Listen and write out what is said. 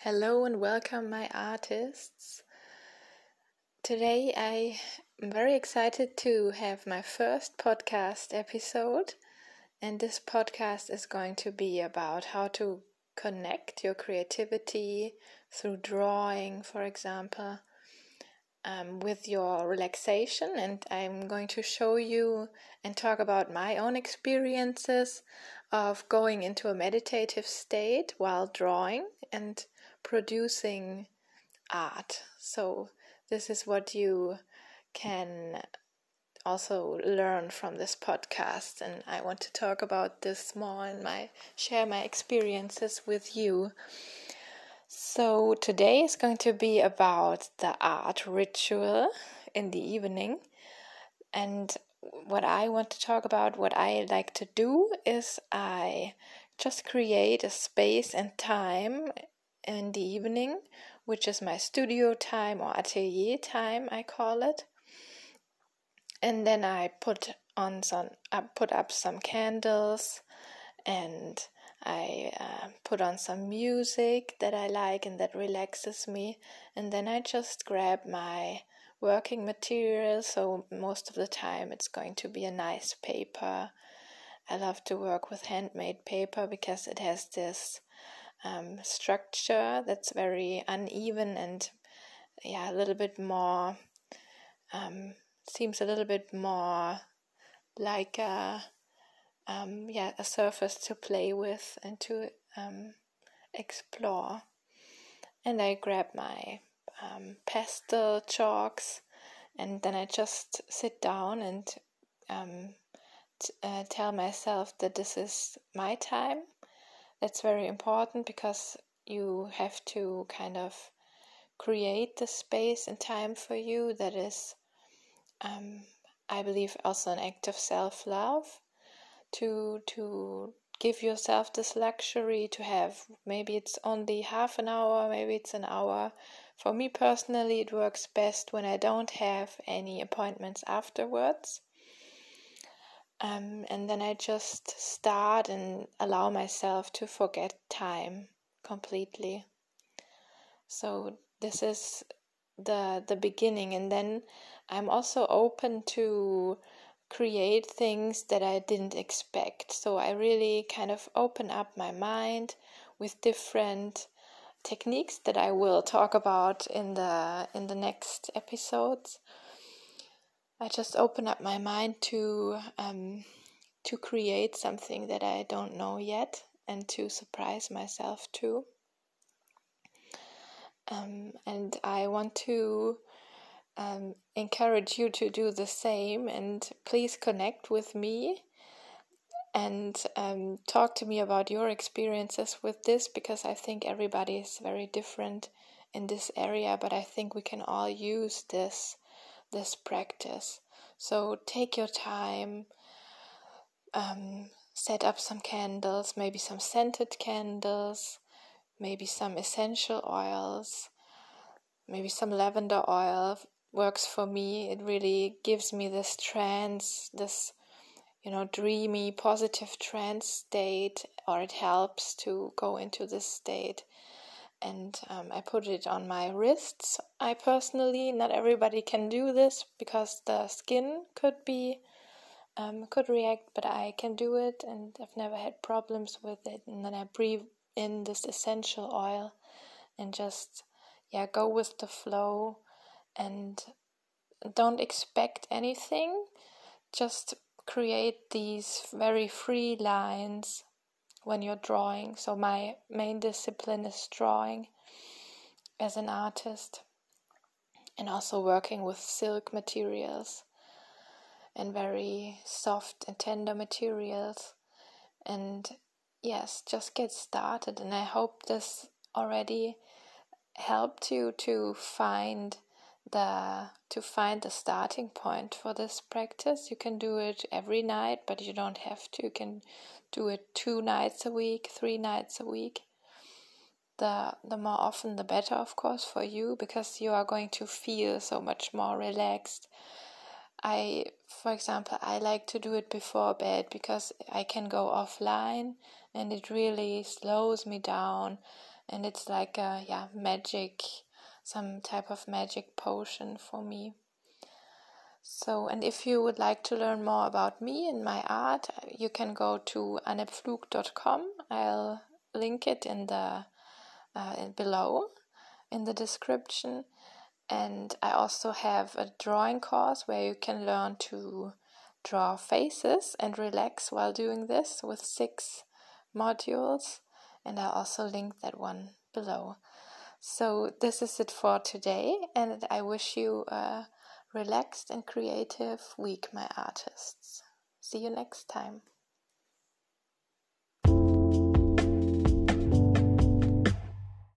Hello and welcome, my artists. Today I am very excited to have my first podcast episode, and this podcast is going to be about how to connect your creativity through drawing, for example, um, with your relaxation. And I'm going to show you and talk about my own experiences of going into a meditative state while drawing and producing art. So, this is what you can also learn from this podcast and I want to talk about this more and my share my experiences with you. So today is going to be about the art ritual in the evening and what I want to talk about what I like to do is I just create a space and time in the evening, which is my studio time or atelier time, I call it. And then I put on some, I put up some candles, and I uh, put on some music that I like and that relaxes me, and then I just grab my working material. So most of the time, it's going to be a nice paper. I love to work with handmade paper because it has this um, structure that's very uneven and yeah a little bit more um, seems a little bit more like a um, yeah a surface to play with and to um, explore. And I grab my um, pastel chalks and then I just sit down and um, t- uh, tell myself that this is my time. That's very important because you have to kind of create the space and time for you that is um, i believe also an act of self-love to to give yourself this luxury to have. Maybe it's only half an hour maybe it's an hour. For me personally it works best when i don't have any appointments afterwards. Um, and then I just start and allow myself to forget time completely. So this is the the beginning, and then I'm also open to create things that I didn't expect. So I really kind of open up my mind with different techniques that I will talk about in the in the next episodes. I just open up my mind to um, to create something that I don't know yet and to surprise myself too. Um, and I want to um, encourage you to do the same and please connect with me and um, talk to me about your experiences with this because I think everybody is very different in this area, but I think we can all use this this practice. So take your time, um, set up some candles, maybe some scented candles, maybe some essential oils, maybe some lavender oil works for me. It really gives me this trance, this you know, dreamy, positive trance state, or it helps to go into this state and um, I put it on my wrists. I personally, not everybody can do this because the skin could be um, could react, but I can do it, and I've never had problems with it. And then I breathe in this essential oil, and just yeah, go with the flow, and don't expect anything. Just create these very free lines when you're drawing. So, my main discipline is drawing as an artist and also working with silk materials and very soft and tender materials. And yes, just get started. And I hope this already helped you to find the to find the starting point for this practice. You can do it every night, but you don't have to. You can do it two nights a week, three nights a week. The the more often the better, of course, for you because you are going to feel so much more relaxed. I, for example, I like to do it before bed because I can go offline and it really slows me down and it's like a yeah magic some type of magic potion for me. So and if you would like to learn more about me and my art you can go to annepflug.com i'll link it in the uh, below in the description. And I also have a drawing course where you can learn to draw faces and relax while doing this with six modules. And I'll also link that one below. So, this is it for today, and I wish you a relaxed and creative week, my artists. See you next time.